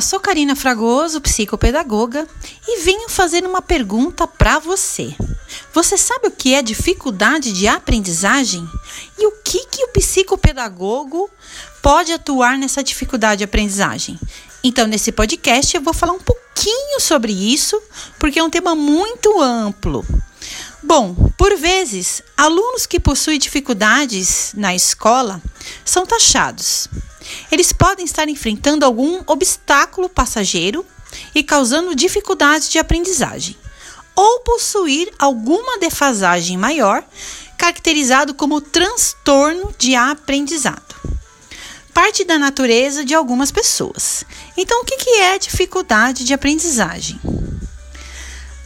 Sou Karina Fragoso, psicopedagoga, e venho fazer uma pergunta para você. Você sabe o que é dificuldade de aprendizagem? E o que, que o psicopedagogo pode atuar nessa dificuldade de aprendizagem? Então, nesse podcast, eu vou falar um pouquinho sobre isso, porque é um tema muito amplo. Bom, por vezes, alunos que possuem dificuldades na escola são taxados. Eles podem estar enfrentando algum obstáculo passageiro e causando dificuldades de aprendizagem, ou possuir alguma defasagem maior, caracterizado como transtorno de aprendizado. Parte da natureza de algumas pessoas. Então, o que é dificuldade de aprendizagem?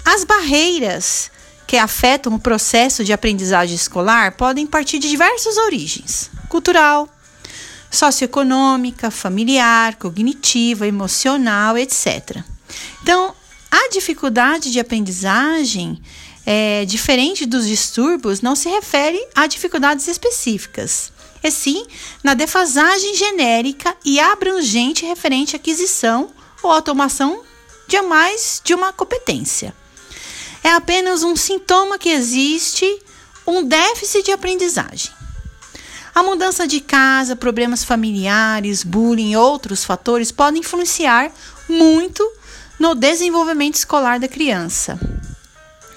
As barreiras que afetam o processo de aprendizagem escolar podem partir de diversas origens: cultural, socioeconômica, familiar, cognitiva, emocional, etc. Então, a dificuldade de aprendizagem, é, diferente dos distúrbios, não se refere a dificuldades específicas, e sim na defasagem genérica e abrangente referente à aquisição ou automação de mais de uma competência. É apenas um sintoma que existe um déficit de aprendizagem. A mudança de casa, problemas familiares, bullying e outros fatores podem influenciar muito no desenvolvimento escolar da criança.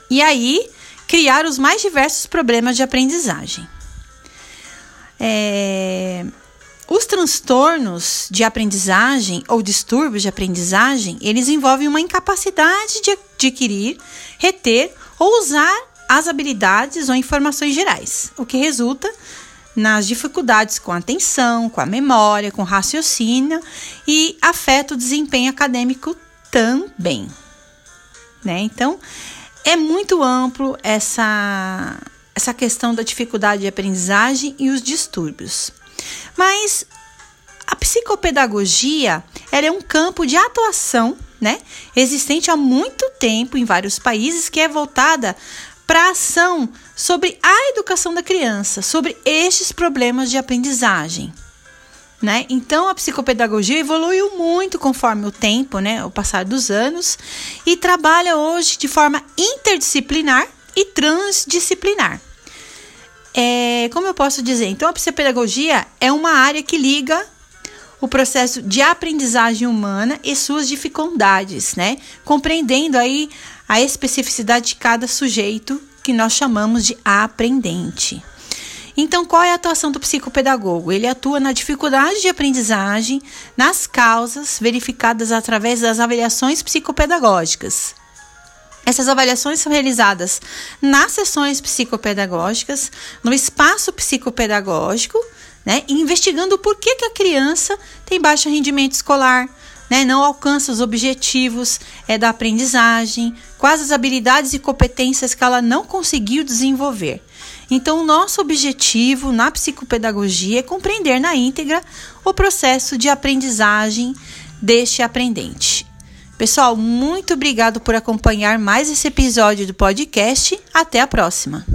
E aí, criar os mais diversos problemas de aprendizagem. É, os transtornos de aprendizagem ou distúrbios de aprendizagem, eles envolvem uma incapacidade de adquirir, reter ou usar as habilidades ou informações gerais, o que resulta nas dificuldades com a atenção, com a memória, com o raciocínio e afeta o desempenho acadêmico também. Né? Então, é muito amplo essa, essa questão da dificuldade de aprendizagem e os distúrbios. Mas a psicopedagogia é um campo de atuação né, existente há muito tempo em vários países que é voltada para ação sobre a educação da criança, sobre estes problemas de aprendizagem. Né? Então a psicopedagogia evoluiu muito conforme o tempo, né, o passar dos anos, e trabalha hoje de forma interdisciplinar e transdisciplinar. É, como eu posso dizer? Então a psicopedagogia é uma área que liga o processo de aprendizagem humana e suas dificuldades, né? Compreendendo aí a especificidade de cada sujeito que nós chamamos de aprendente. Então, qual é a atuação do psicopedagogo? Ele atua na dificuldade de aprendizagem, nas causas verificadas através das avaliações psicopedagógicas. Essas avaliações são realizadas nas sessões psicopedagógicas, no espaço psicopedagógico, né, investigando o porquê que a criança tem baixo rendimento escolar, né, não alcança os objetivos é, da aprendizagem, quais as habilidades e competências que ela não conseguiu desenvolver. Então, nosso objetivo na psicopedagogia é compreender na íntegra o processo de aprendizagem deste aprendente. Pessoal, muito obrigado por acompanhar mais esse episódio do podcast. Até a próxima!